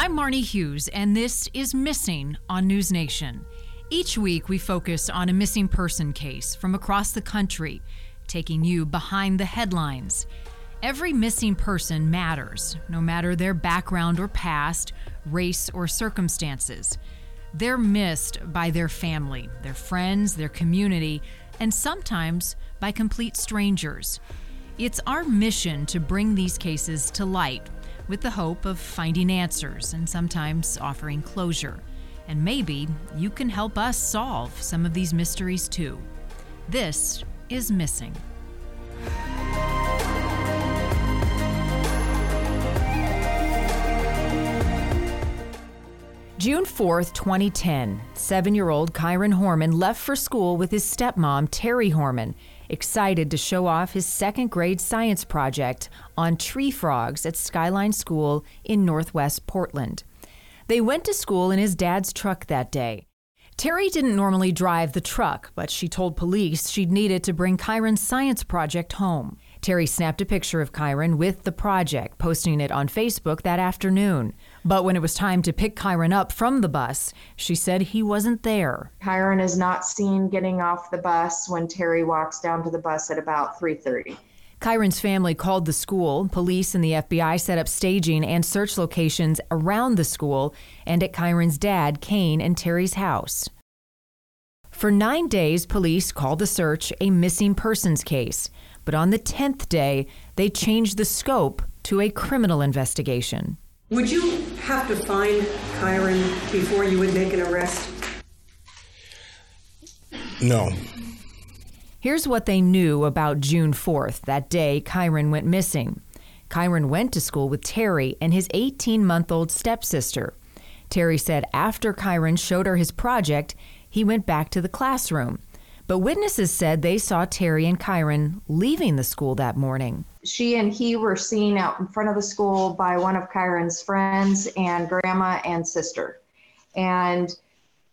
I'm Marnie Hughes, and this is Missing on News Nation. Each week, we focus on a missing person case from across the country, taking you behind the headlines. Every missing person matters, no matter their background or past, race or circumstances. They're missed by their family, their friends, their community, and sometimes by complete strangers. It's our mission to bring these cases to light with the hope of finding answers and sometimes offering closure. And maybe you can help us solve some of these mysteries too. This is Missing. June 4th, 2010, seven year old Kyron Horman left for school with his stepmom, Terri Horman, excited to show off his second grade science project on tree frogs at Skyline School in Northwest Portland. They went to school in his dad's truck that day. Terri didn't normally drive the truck, but she told police she'd needed to bring Kyron's science project home. Terri snapped a picture of Kyron with the project, posting it on Facebook that afternoon. But when it was time to pick Kyron up from the bus, she said he wasn't there. Kyron is not seen getting off the bus when Terri walks down to the bus at about 3:30. Kyron's family called the school. Police and the FBI set up staging and search locations around the school and at Kyron's dad, Kaine, and Terri's house. For nine days, police called the search a missing persons case. But on the 10th day, they changed the scope to a criminal investigation. Would you have to find Kyron before you would make an arrest? No. Here's what they knew about June 4th, that day Kyron went missing. Kyron went to school with Terri and his 18 month old stepsister. Terri said after Kyron showed her his project, he went back to the classroom. But witnesses said they saw Terri and Kyron leaving the school that morning. She and he were seen out in front of the school by one of Kyron's friends and grandma and sister, and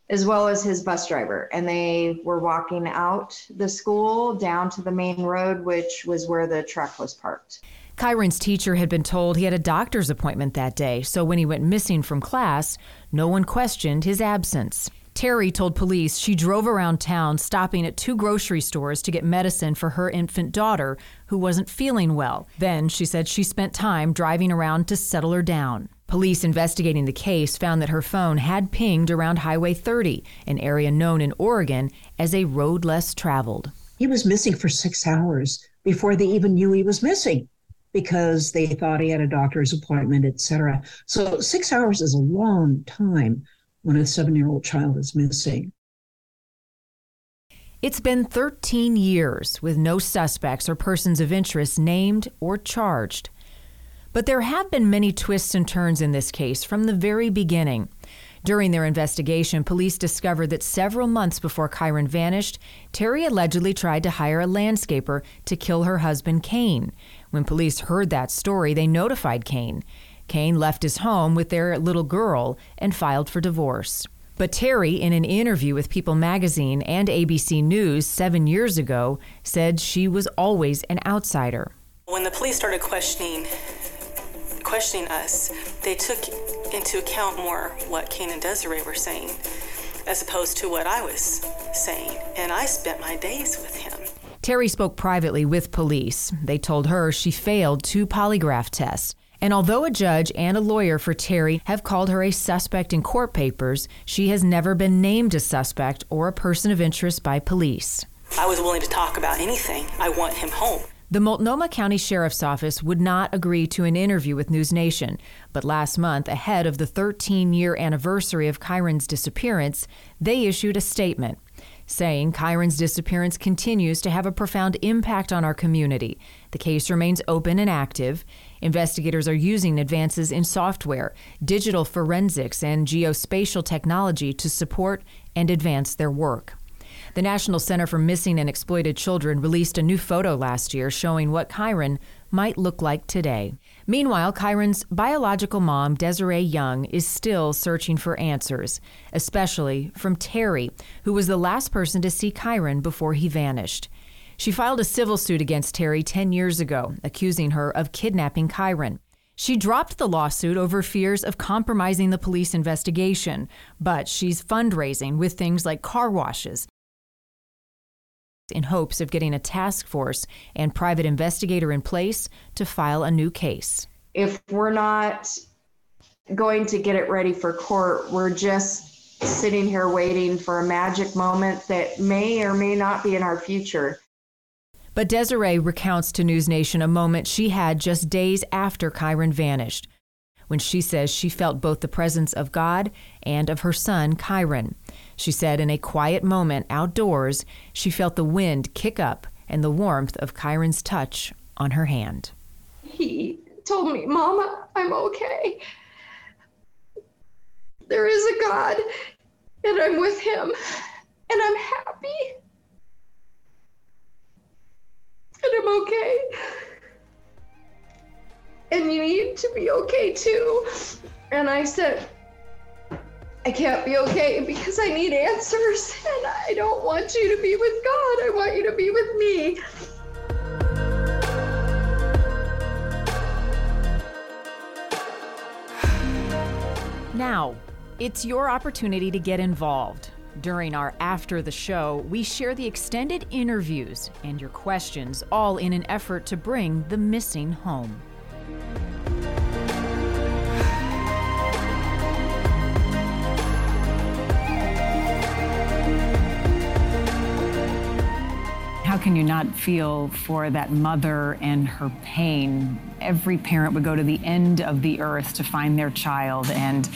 as well as his bus driver. And they were walking out the school down to the main road, which was where the truck was parked. Kyron's teacher had been told he had a doctor's appointment that day, so when he went missing from class, no one questioned his absence. Terri told police she drove around town, stopping at two grocery stores to get medicine for her infant daughter, who wasn't feeling well. Then she said she spent time driving around to settle her down. Police investigating the case found that her phone had pinged around Highway 30, an area known in Oregon as a road less traveled. He was missing for six hours before they even knew he was missing because they thought he had a doctor's appointment, etc. So six hours is a long time when a seven year old child is missing. It's been 13 years with no suspects or persons of interest named or charged. But there have been many twists and turns in this case from the very beginning. During their investigation, police discovered that several months before Kyron vanished, Terri allegedly tried to hire a landscaper to kill her husband, Kaine. When police heard that story, they notified Kaine. Kaine left his home with their little girl and filed for divorce. But Terri, in an interview with People magazine and ABC News seven years ago, said she was always an outsider. When the police started questioning questioning us, they took into account more what Kaine and Desiree were saying as opposed to what I was saying. And I spent my days with him. Terri spoke privately with police. They told her she failed two polygraph tests and although a judge and a lawyer for Terri have called her a suspect in court papers, she has never been named a suspect or a person of interest by police. I was willing to talk about anything. I want him home. The Multnomah County Sheriff's Office would not agree to an interview with News Nation, but last month, ahead of the 13 year anniversary of Kyron's disappearance, they issued a statement saying Kyron's disappearance continues to have a profound impact on our community. The case remains open and active. Investigators are using advances in software, digital forensics, and geospatial technology to support and advance their work. The National Center for Missing and Exploited Children released a new photo last year showing what Kyron might look like today. Meanwhile, Kyron's biological mom, Desiree Young, is still searching for answers, especially from Terri, who was the last person to see Kyron before he vanished. She filed a civil suit against Terri 10 years ago, accusing her of kidnapping Kyron. She dropped the lawsuit over fears of compromising the police investigation, but she's fundraising with things like car washes in hopes of getting a task force and private investigator in place to file a new case. If we're not going to get it ready for court, we're just sitting here waiting for a magic moment that may or may not be in our future. But Desiree recounts to News Nation a moment she had just days after Kyron vanished, when she says she felt both the presence of God and of her son, Kyron. She said in a quiet moment outdoors, she felt the wind kick up and the warmth of Kyron's touch on her hand. He told me, Mama, I'm okay. There is a God, and I'm with him, and I'm happy and I'm okay. And you need to be okay too. And I said, I can't be okay because I need answers and I don't want you to be with God. I want you to be with me. Now, it's your opportunity to get involved. During our After the Show, we share the extended interviews and your questions, all in an effort to bring the missing home. How can you not feel for that mother and her pain? Every parent would go to the end of the earth to find their child, and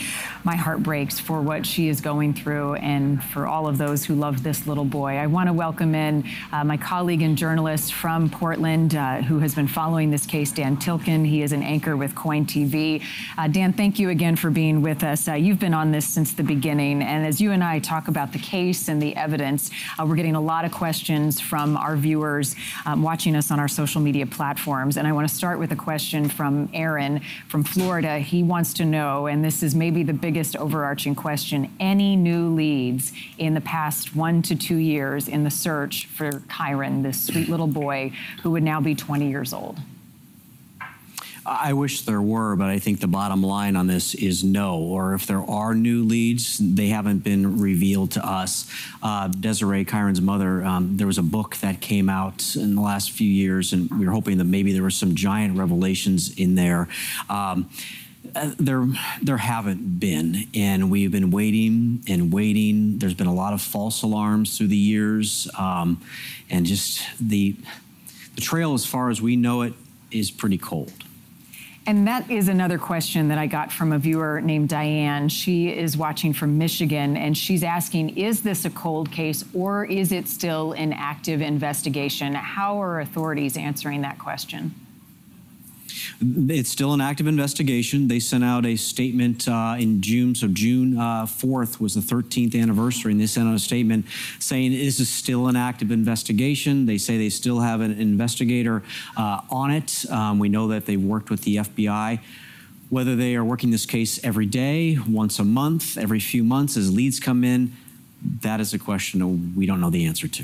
my heart breaks for what she is going through and for all of those who love this little boy. I want to welcome in uh, my colleague and journalist from Portland uh, who has been following this case, Dan Tilkin. He is an anchor with KOIN TV. Uh, Dan, thank you again for being with us. Uh, you've been on this since the beginning, and as you and I talk about the case and the evidence, uh, we're getting a lot of questions from our viewers um, watching us on our social media platforms. And I want to start with a question from Aaron from Florida. He wants to know, and this is maybe the biggest biggest overarching question any new leads in the past one to two years in the search for Kyron, this sweet little boy who would now be 20 years old? I wish there were, but I think the bottom line on this is no. Or if there are new leads, they haven't been revealed to us. Uh, Desiree Kyron's mother, um, there was a book that came out in the last few years, and we were hoping that maybe there were some giant revelations in there. Um, uh, there, there haven't been, and we've been waiting and waiting. There's been a lot of false alarms through the years, um, and just the the trail, as far as we know it, is pretty cold. And that is another question that I got from a viewer named Diane. She is watching from Michigan and she's asking Is this a cold case or is it still an active investigation? How are authorities answering that question? It's still an active investigation. They sent out a statement uh, in June. So June uh, 4th was the 13th anniversary, and they sent out a statement saying this is still an active investigation. They say they still have an investigator uh, on it. Um, we know that they worked with the FBI. Whether they are working this case every day, once a month, every few months as leads come in, that is a question we don't know the answer to.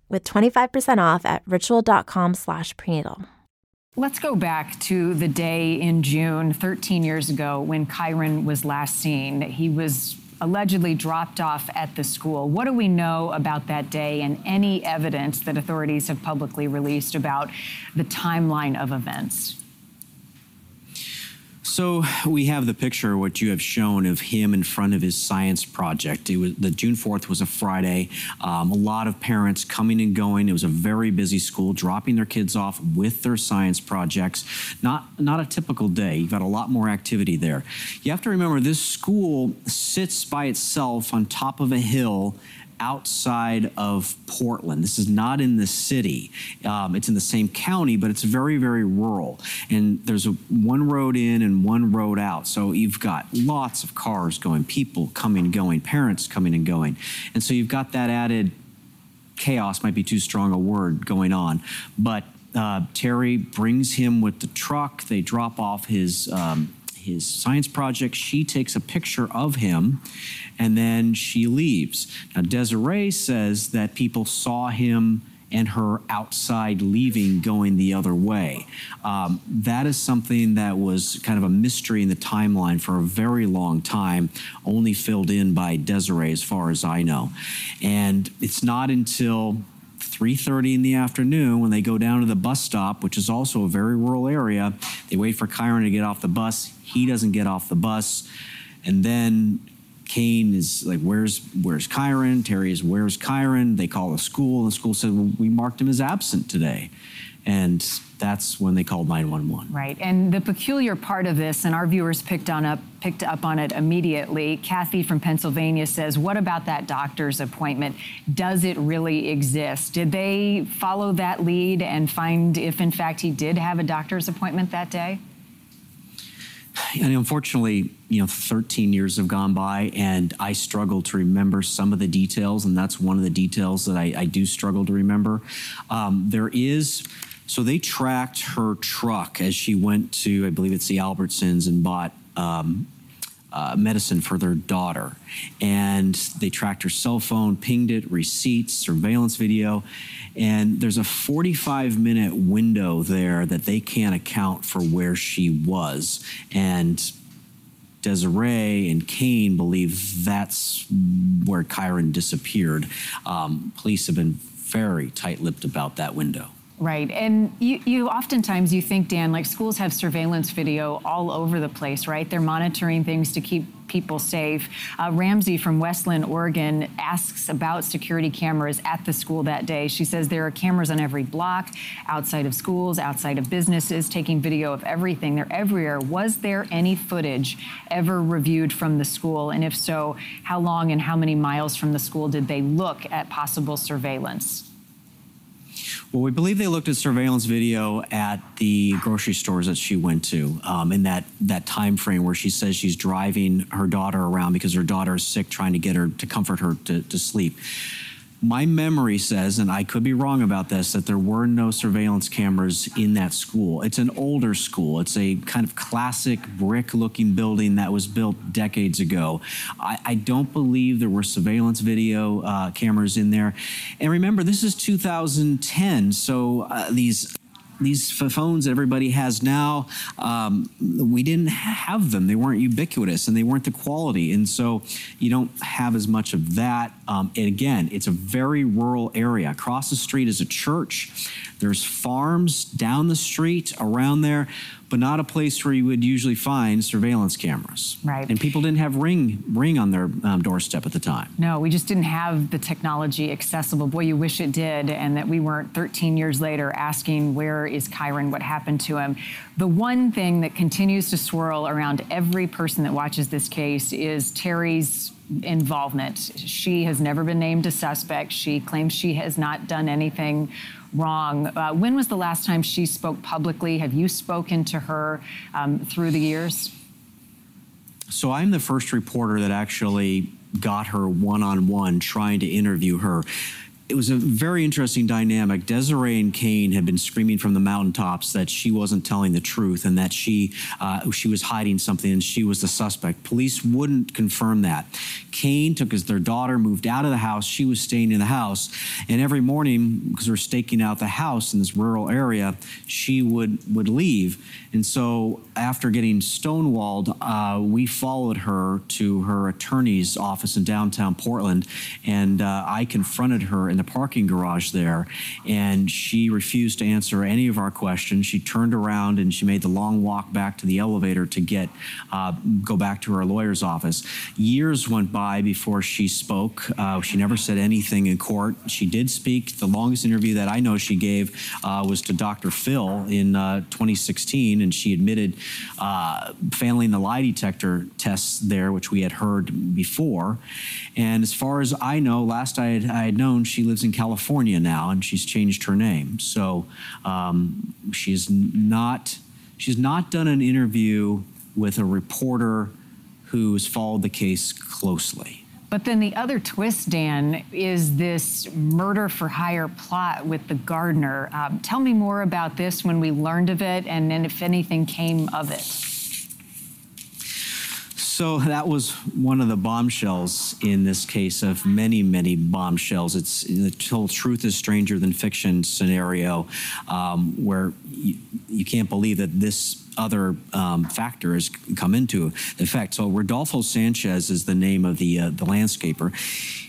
with 25% off at ritual.com slash prenatal. Let's go back to the day in June, 13 years ago, when Kyron was last seen. He was allegedly dropped off at the school. What do we know about that day and any evidence that authorities have publicly released about the timeline of events? So we have the picture what you have shown of him in front of his science project. It was the June 4th was a Friday. Um, a lot of parents coming and going. It was a very busy school, dropping their kids off with their science projects. Not not a typical day. You've got a lot more activity there. You have to remember this school sits by itself on top of a hill outside of Portland. This is not in the city. Um, it's in the same county, but it's very, very rural. And there's a, one road in and one road out. So you've got lots of cars going, people coming and going, parents coming and going. And so you've got that added chaos, might be too strong a word, going on. But uh, Terri brings him with the truck. They drop off his. Um, his science project. She takes a picture of him and then she leaves. Now, Desiree says that people saw him and her outside leaving going the other way. Um, that is something that was kind of a mystery in the timeline for a very long time, only filled in by Desiree, as far as I know. And it's not until 3.30 in the afternoon when they go down to the bus stop which is also a very rural area. They wait for kyron to get off the bus. He doesn't get off the bus. And then Kaine is like, "Where's Where's Kyron?" Terri is, "Where's Kyron?" They call the school, the school said, well, "We marked him as absent today," and that's when they called 911. Right, and the peculiar part of this, and our viewers picked on up picked up on it immediately. Kathy from Pennsylvania says, "What about that doctor's appointment? Does it really exist? Did they follow that lead and find if, in fact, he did have a doctor's appointment that day?" And unfortunately, you know, 13 years have gone by, and I struggle to remember some of the details, and that's one of the details that I, I do struggle to remember. Um, there is, so they tracked her truck as she went to, I believe it's the Albertsons, and bought um, uh, medicine for their daughter. And they tracked her cell phone, pinged it, receipts, surveillance video. And there's a 45 minute window there that they can't account for where she was. And Desiree and Kaine believe that's where Kyron disappeared. Um, police have been very tight lipped about that window. Right. And you, you oftentimes you think, Dan, like schools have surveillance video all over the place, right? They're monitoring things to keep people safe. Uh, Ramsey from West Linn, Oregon asks about security cameras at the school that day. She says there are cameras on every block, outside of schools, outside of businesses, taking video of everything. They're everywhere. Was there any footage ever reviewed from the school? And if so, how long and how many miles from the school did they look at possible surveillance? Well, we believe they looked at surveillance video at the grocery stores that she went to um, in that that time frame where she says she's driving her daughter around because her daughter is sick, trying to get her to comfort her to, to sleep. My memory says, and I could be wrong about this, that there were no surveillance cameras in that school. It's an older school. It's a kind of classic brick looking building that was built decades ago. I, I don't believe there were surveillance video uh, cameras in there. And remember, this is 2010, so uh, these these phones that everybody has now, um, we didn't have them. They weren't ubiquitous and they weren't the quality. And so you don't have as much of that. Um, and again, it's a very rural area. Across the street is a church. There's farms down the street around there but not a place where you would usually find surveillance cameras. Right. And people didn't have Ring Ring on their um, doorstep at the time. No, we just didn't have the technology accessible. Boy, you wish it did, and that we weren't 13 years later asking where is Kyron, what happened to him. The one thing that continues to swirl around every person that watches this case is Terri's involvement. She has never been named a suspect. She claims she has not done anything wrong. Uh, when was the last time she spoke publicly? Have you spoken to her um, through the years? So I'm the first reporter that actually got her one on one trying to interview her it was a very interesting dynamic. Desiree and Kaine had been screaming from the mountaintops that she wasn't telling the truth and that she uh, she was hiding something and she was the suspect. Police wouldn't confirm that. Kaine took his their daughter, moved out of the house. She was staying in the house, and every morning because we're staking out the house in this rural area, she would would leave. And so after getting stonewalled, uh, we followed her to her attorney's office in downtown Portland, and uh, I confronted her in the parking garage there, and she refused to answer any of our questions. She turned around and she made the long walk back to the elevator to get uh, go back to her lawyer's office. Years went by before she spoke. Uh, she never said anything in court. She did speak. The longest interview that I know she gave uh, was to Dr. Phil in uh, 2016, and she admitted uh, failing the lie detector tests there, which we had heard before. And as far as I know, last I had, I had known, she lives in California now, and she's changed her name. So um, she's not she's not done an interview with a reporter who's followed the case closely. But then the other twist, Dan, is this murder for hire plot with the gardener. Um, tell me more about this when we learned of it, and then if anything came of it. So that was one of the bombshells in this case of many, many bombshells. It's the whole truth is stranger than fiction scenario um, where you, you, can't believe that this other um, factor has come into effect. So Rodolfo Sanchez is the name of the uh, the landscaper.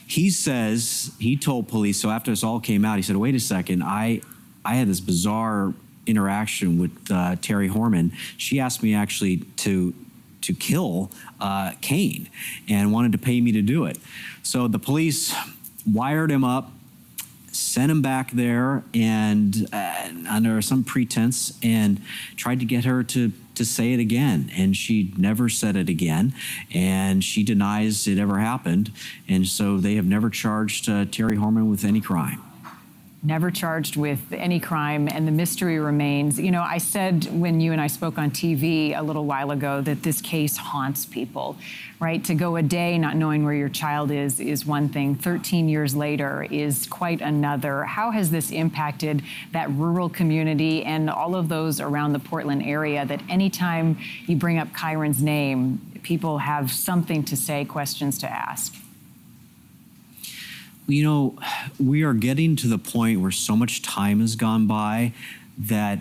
He says he told police. So after this all came out, he said, "Wait a second, I I had this bizarre." interaction with uh, Terri Horman, she asked me actually to to kill uh, Kaine and wanted to pay me to do it. So the police wired him up, sent him back there, and uh, under some pretense, and tried to get her to to say it again. And she never said it again, and she denies it ever happened. And so they have never charged uh, Terri Horman with any crime never charged with any crime, and the mystery remains. You know, I said when you and I spoke on TV a little while ago that this case haunts people, right? To go a day not knowing where your child is is one thing. 13 years later is quite another. How has this impacted that rural community and all of those around the Portland area that anytime you bring up Kyron's name, people have something to say, questions to ask? You know, we are getting to the point where so much time has gone by that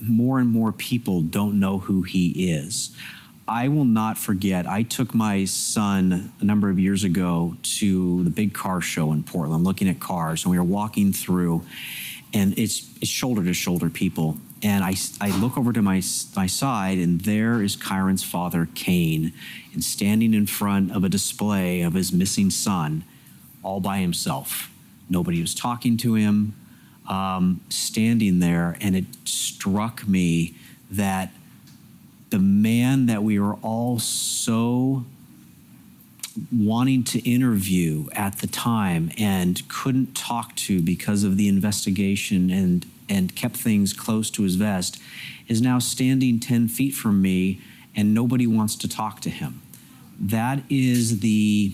more and more people don't know who he is. I will not forget. I took my son a number of years ago to the big car show in Portland, looking at cars, and we were walking through, and it's it's shoulder to shoulder people. And I, I look over to my my side, and there is Kyron's father, Kaine, and standing in front of a display of his missing son all by himself. Nobody was talking to him, um, standing there, and it struck me that the man that we were all so wanting to interview at the time and couldn't talk to because of the investigation and and kept things close to his vest is now standing 10 feet from me and nobody wants to talk to him that is the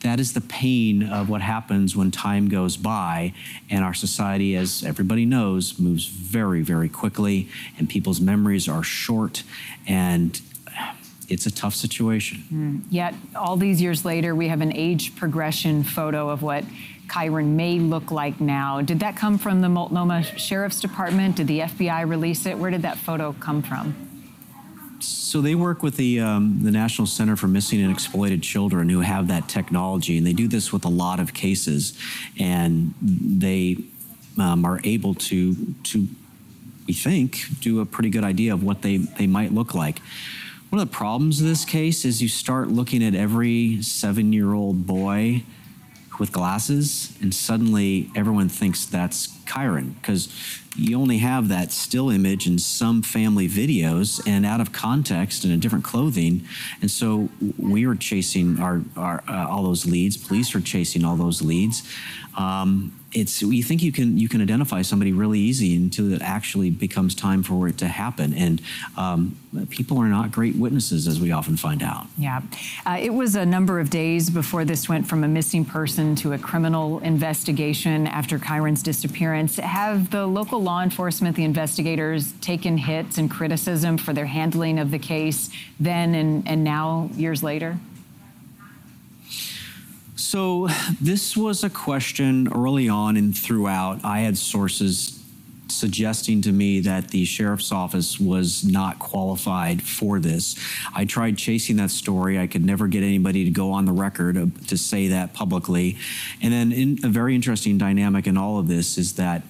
that is the pain of what happens when time goes by and our society as everybody knows moves very very quickly and people's memories are short and it's a tough situation mm. yet all these years later we have an age progression photo of what Kyron may look like now. Did that come from the Multnomah Sheriff's Department? Did the FBI release it? Where did that photo come from? So they work with the um, the National Center for Missing and Exploited Children, who have that technology, and they do this with a lot of cases, and they um, are able to to we think do a pretty good idea of what they they might look like. One of the problems of this case is you start looking at every seven year old boy with glasses, and suddenly everyone thinks that's Kyron because you only have that still image in some family videos and out of context and in different clothing. And so we were chasing our, our uh, all those leads. Police are chasing all those leads. Um, it's you think you can you can identify somebody really easy until it actually becomes time for it to happen and um, people are not great witnesses as we often find out yeah uh, it was a number of days before this went from a missing person to a criminal investigation after Kyron's disappearance have the local law enforcement the investigators taken hits and criticism for their handling of the case then and, and now years later so, this was a question early on and throughout. I had sources suggesting to me that the sheriff's office was not qualified for this. I tried chasing that story. I could never get anybody to go on the record to say that publicly. And then, in a very interesting dynamic in all of this is that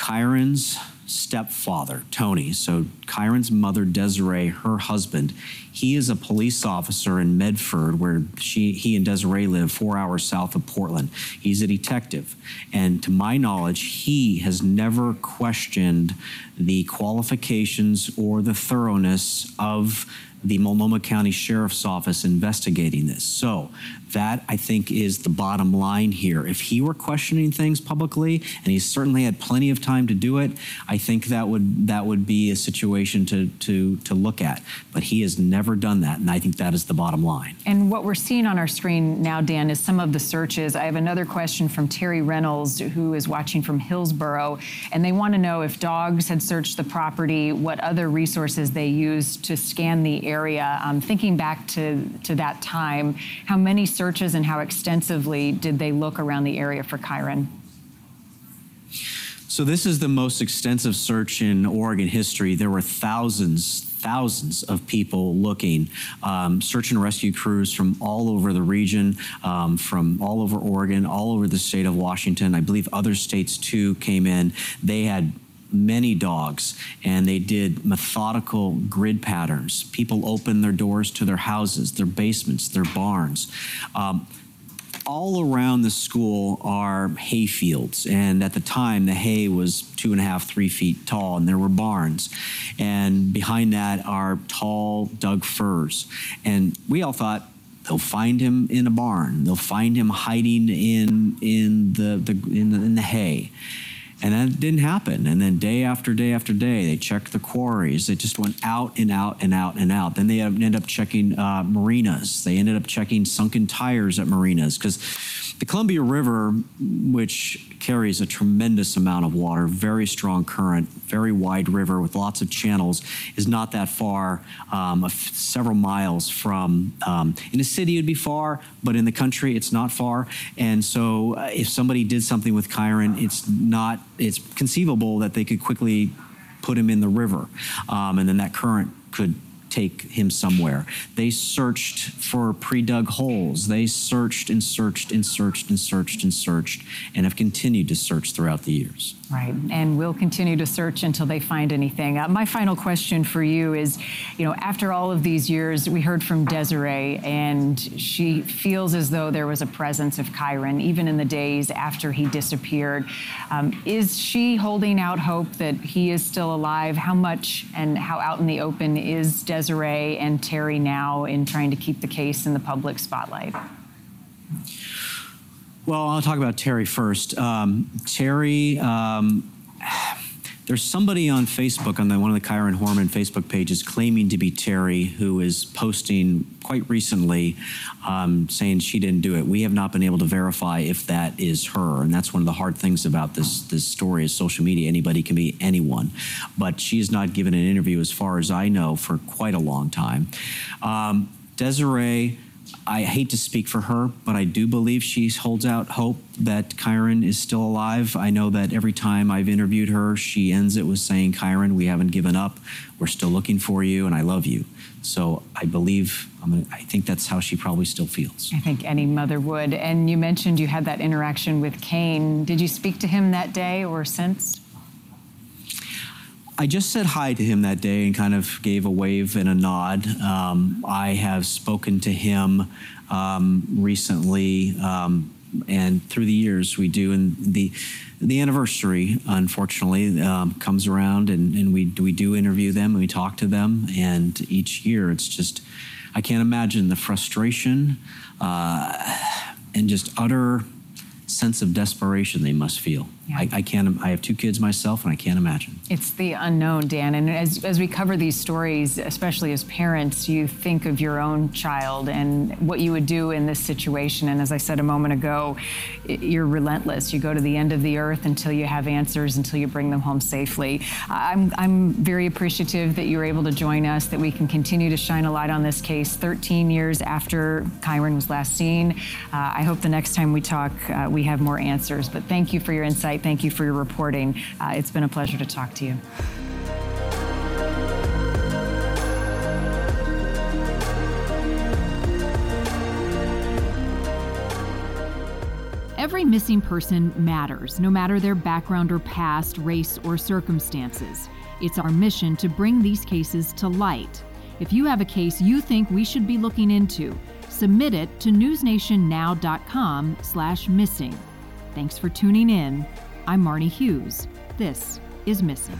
Kyron's stepfather, Tony, so Kyron's mother, Desiree, her husband, he is a police officer in Medford, where she, he and Desiree live, four hours south of Portland. He's a detective. And to my knowledge, he has never questioned the qualifications or the thoroughness of the Multnomah County Sheriff's Office investigating this. So that I think is the bottom line here. If he were questioning things publicly, and he certainly had plenty of time to do it, I think that would that would be a situation to to to look at. But he has never done that, and I think that is the bottom line. And what we're seeing on our screen now, Dan, is some of the searches. I have another question from Terry Reynolds, who is watching from Hillsboro, and they want to know if dogs had searched the property, what other resources they used to scan the area. Um, thinking back to, to that time, how many searches and how extensively did they look around the area for Kyron? So, this is the most extensive search in Oregon history. There were thousands, thousands of people looking, um, search and rescue crews from all over the region, um, from all over Oregon, all over the state of Washington. I believe other states too came in. They had many dogs and they did methodical grid patterns. People opened their doors to their houses, their basements, their barns. Um, all around the school are hay fields. And at the time, the hay was two and a half, three feet tall, and there were barns. And behind that are tall Doug firs. And we all thought, they'll find him in a barn. They'll find him hiding in in the, the in the, in the hay. And that didn't happen. And then day after day after day, they checked the quarries. They just went out and out and out and out. Then they ended up checking uh, marinas. They ended up checking sunken tires at marinas because the Columbia River, which carries a tremendous amount of water, very strong current, very wide river with lots of channels, is not that far, um, several miles from. Um, in a city, it'd be far, but in the country, it's not far. And so, uh, if somebody did something with Kyron, it's not. It's conceivable that they could quickly put him in the river, um, and then that current could take him somewhere. They searched for pre dug holes. They searched and searched and searched and searched and searched and have continued to search throughout the years. Right, and we'll continue to search until they find anything. Uh, my final question for you is you know, after all of these years, we heard from Desiree, and she feels as though there was a presence of Kyron even in the days after he disappeared. Um, is she holding out hope that he is still alive? How much and how out in the open is Desiree and Terri now in trying to keep the case in the public spotlight? Well, I'll talk about Terri first. Um, Terri, um, there's somebody on Facebook, on the, one of the Kyron Horman Facebook pages, claiming to be Terri, who is posting quite recently um, saying she didn't do it. We have not been able to verify if that is her, and that's one of the hard things about this this story is social media. Anybody can be anyone, but she has not given an interview, as far as I know, for quite a long time. Um, Desiree I hate to speak for her, but I do believe she holds out hope that Kyron is still alive. I know that every time I've interviewed her, she ends it with saying, Kyron, we haven't given up. We're still looking for you, and I love you. So I believe, I think that's how she probably still feels. I think any mother would. And you mentioned you had that interaction with Kaine. Did you speak to him that day or since? I just said hi to him that day and kind of gave a wave and a nod. Um, I have spoken to him um, recently. Um, and through the years we do, and the the anniversary unfortunately um, comes around, and, and we we do interview them and we talk to them, and each year it's just I can't imagine the frustration uh, and just utter sense of desperation they must feel. Yeah. I, I, can't. I have two kids myself, and I can't imagine. It's the unknown, Dan. And as, as we cover these stories, especially as parents, you think of your own child and what you would do in this situation. And as I said a moment ago, you're relentless. You go to the end of the earth until you have answers, until you bring them home safely. I'm I'm very appreciative that you were able to join us. That we can continue to shine a light on this case. 13 years after Kyron was last seen. Uh, I hope the next time we talk, uh, we have more answers. But thank you for your insight Thank you for your reporting. Uh, it's been a pleasure to talk to you. Every missing person matters, no matter their background or past, race, or circumstances. It's our mission to bring these cases to light. If you have a case you think we should be looking into, submit it to newsnationnow.com/missing. Thanks for tuning in. I'm Marnie Hughes. This is Missing.